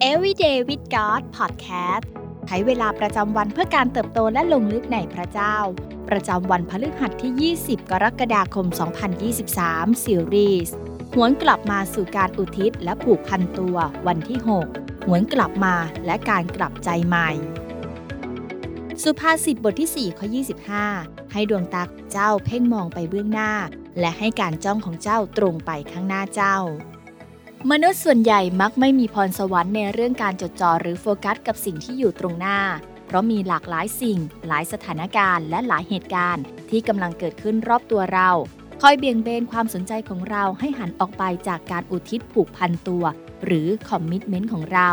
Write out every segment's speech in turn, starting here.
Everyday with God Podcast ใช้เวลาประจำวันเพื่อการเติบโตและลงลึกในพระเจ้า ประจำวันพฤหัสที่ 20 กรกฎาคม 2023 ซีรีส์หวนกลับมาสู่การอุทิศและผูกพันตัววันที่ 6 หวนกลับมาและการกลับใจใหม่ สุภาษิตบทที่ 4 ข้อ 25 ให้ดวงตาเจ้าเพ่งมองไปเบื้องหน้า และให้การจ้องของเจ้าตรงไปข้างหน้าเจ้า มนุษย์ส่วนใหญ่มักไม่มีพรสวรรค์ในเรื่องการจดจ่อหรือโฟกัสกับสิ่งที่อยู่ตรงหน้า เพราะมีหลากหลายสิ่ง หลายสถานการณ์ และหลายเหตุการณ์ ที่กำลังเกิดขึ้นรอบตัวเรา คอยเบี่ยงเบนความสนใจของเราให้หันออกไปจากการอุทิศผูกพันตัว หรือคอมมิชเมนต์ของเรา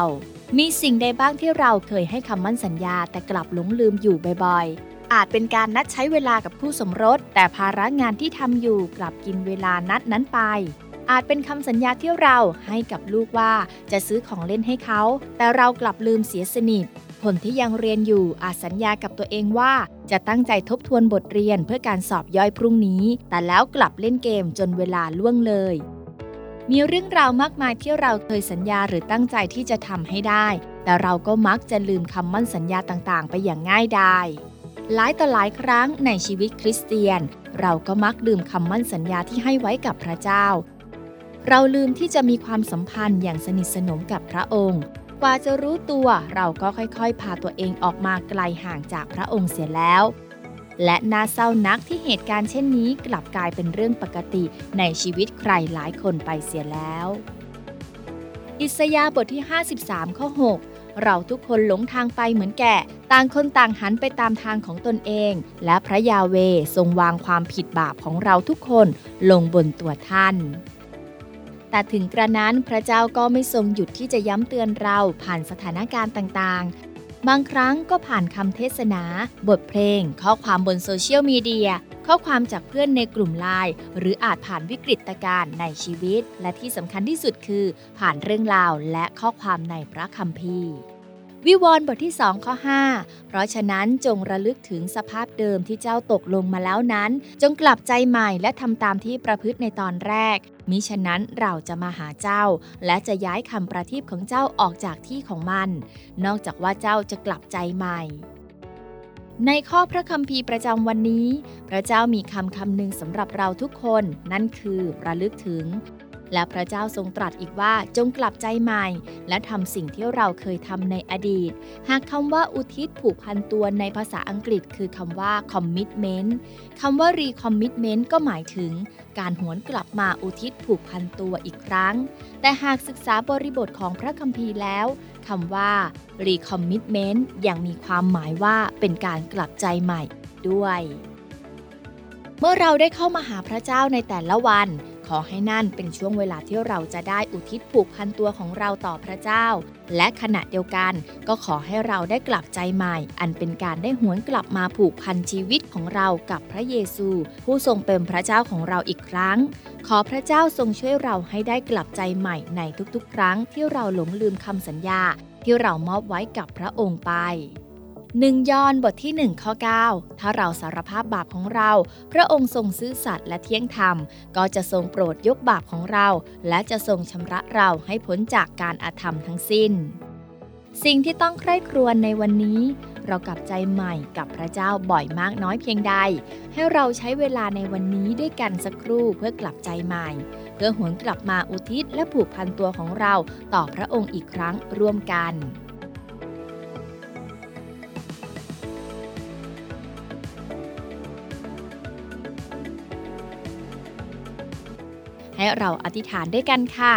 มีสิ่งใดบ้างที่เราเคยให้คำมั่นสัญญาแต่กลับหลงลืมอยู่บ่อยๆ อาจเป็นการนัดใช้เวลากับคู่สมรส แต่ภาระงานที่ทำอยู่กลับกินเวลานัดนั้นไป อาจเป็นคำสัญญาที่เราให้กับลูกว่าจะซื้อของเล่นให้เขา แต่เรากลับลืมเสียสนิท คนที่ยังเรียนอยู่อาจสัญญากับตัวเองว่า จะตั้งใจทบทวนบทเรียนเพื่อการสอบย่อยพรุ่งนี้ แต่แล้วกลับเล่นเกมจนเวลาล่วงเลย มีเรื่องราวมากมายที่เราเคยสัญญาหรือตั้งใจที่จะทำให้ได้ แต่เราก็มักจะลืมคำมั่นสัญญาต่างๆ ไปอย่างง่ายดายหลายต่อหลายครั้งในชีวิตคริสเตียน เราก็มักลืมคำมั่นสัญญาที่ให้ไว้กับพระเจ้า เราลืมที่จะมีความสัมพันธ์อย่างสนิทสนมกับพระองค์ กว่าจะรู้ตัวเราก็ค่อยๆ พาตัวเองออกมาไกลห่างจากพระองค์เสียแล้ว และน่าเศร้านักที่เหตุการณ์เช่นนี้กลับกลายเป็นเรื่องปกติในชีวิตใครหลายคนไปเสียแล้ว อิสยาบทที่ 53 ข้อ 6 เราทุกคนหลงทางไปเหมือนแกะ ต่างคนต่างหันไปตามทางของตนเอง และพระยาห์เวห์รงวางความผิดบาปของเราทุกคนลงบนตัวท่าน แต่ถึงกระนั้นพระเจ้าก็ไม่ทรงหยุดที่จะย้ำเตือนเราผ่านสถานการณ์ต่างๆ บางครั้งก็ผ่านคำเทศนา บทเพลง ข้อความบนโซเชียลมีเดีย ข้อความจากเพื่อนในกลุ่มไลน์หรืออาจผ่านวิกฤตการณ์ในชีวิต และที่สำคัญที่สุดคือ ผ่านเรื่องราวและข้อความในพระคัมภีร์ วิวรณ์บทที่2ข้อ5 เพราะฉะนั้นจงระลึกถึงสภาพเดิมที่เจ้าตกลงมาแล้วนั้น จงกลับใจใหม่และทำตามที่ประพฤติในตอนแรก มิฉะนั้นเราจะมาหาเจ้า และจะย้ายคำประทีปของเจ้าออกจากที่ของมัน นอกจากว่าเจ้าจะกลับใจใหม่ในข้อพระคัมภีร์ประจำวันนี้ พระเจ้ามีคำคำหนึ่งสำหรับเราทุกคน นั่นคือระลึกถึง และพระเจ้าทรงตรัสอีกว่าจงกลับใจใหม่ และทำสิ่งที่เราเคยทำในอดีต หากคำว่าอุทิศผูกพันตัวในภาษาอังกฤษคือคำว่า commitment คำว่า recommitment ก็หมายถึง การหวนกลับมาอุทิศผูกพันตัวอีกครั้ง แต่หากศึกษาบริบทของพระคัมภีร์แล้วคำว่า recommitment ยังมีความหมายว่าเป็นการกลับใจใหม่ด้วย เมื่อเราได้เข้ามาหาพระเจ้าในแต่ละวัน ขอให้นั่นเป็นช่วงเวลาที่เราจะได้อุทิศผูกพันตัวของเราต่อพระเจ้า และขณะเดียวกันก็ขอให้เราได้กลับใจใหม่ อันเป็นการได้หวนกลับมาผูกพันชีวิตของเรากับพระเยซู ผู้ทรงเป็นพระเจ้าของเราอีกครั้ง ขอพระเจ้าทรงช่วยเราให้ได้กลับใจใหม่ในทุกๆ ครั้งที่เราหลงลืมคำสัญญา ที่เรามอบไว้กับพระองค์ไป หนึ่งยอนบทที่ 1 ข้อ 9 ถ้าเราสารภาพบาปของเรา พระองค์ทรงซื่อสัตย์และเที่ยงธรรม ก็จะทรงโปรดยกบาปของเรา และจะทรงชำระเราให้พ้นจากการอาธรรมทั้งสิ้น สิ่งที่ต้องใคร่ครวญในวันนี้ เรากลับใจใหม่กับพระเจ้าบ่อยมากน้อยเพียงใด ให้เราใช้เวลาในวันนี้ด้วยกันสักครู่เพื่อกลับใจใหม่ เพื่อหวนกลับมาอุทิศและผูกพันตัวของเราต่อพระองค์อีกครั้งร่วมกัน ให้เราอธิษฐานด้วยกันค่ะ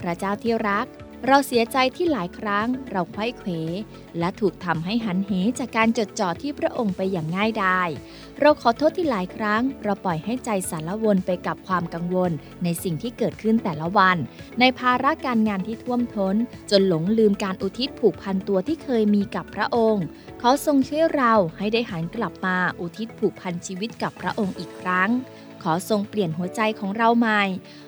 พระเจ้าที่รัก เราเสียใจที่หลายครั้งเราไขว้เขวและถูกทำให้หันเหจากการจดจ่อที่พระองค์ไปอย่างง่ายดายเราขอโทษที่หลายครั้ง เราปล่อยให้ใจสารวนไปกับความกังวล ในสิ่งที่เกิดขึ้นแต่ละวัน ในภาระการงานที่ท่วมท้น จนหลงลืมการอุทิศผูกพันตัวที่เคยมีกับพระองค์ขอทรงช่วยเราให้ได้หันกลับมาอุทิศผูกพันชีวิตกับพระองค์อีกครั้ง ขอทรงเปลี่ยนหัวใจของเราใหม่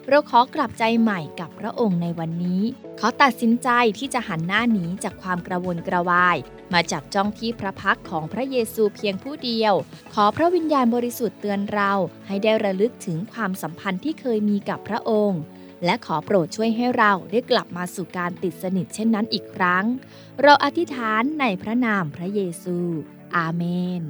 เราขอกลับใจใหม่กับพระองค์ในวันนี้ ขอตัดสินใจที่จะหันหน้าหนีจากความกระวนกระวาย มาจับจ้องที่พระพักของพระเยซูเพียงผู้เดียว ขอพระวิญญาณบริสุทธิ์เตือนเราให้ได้ระลึกถึงความสัมพันธ์ที่เคยมีกับพระองค์และขอโปรดช่วยให้เราได้กลับมาสู่การติดสนิทเช่นนั้นอีกครั้ง เราอธิษฐานในพระนามพระเยซู อาเมน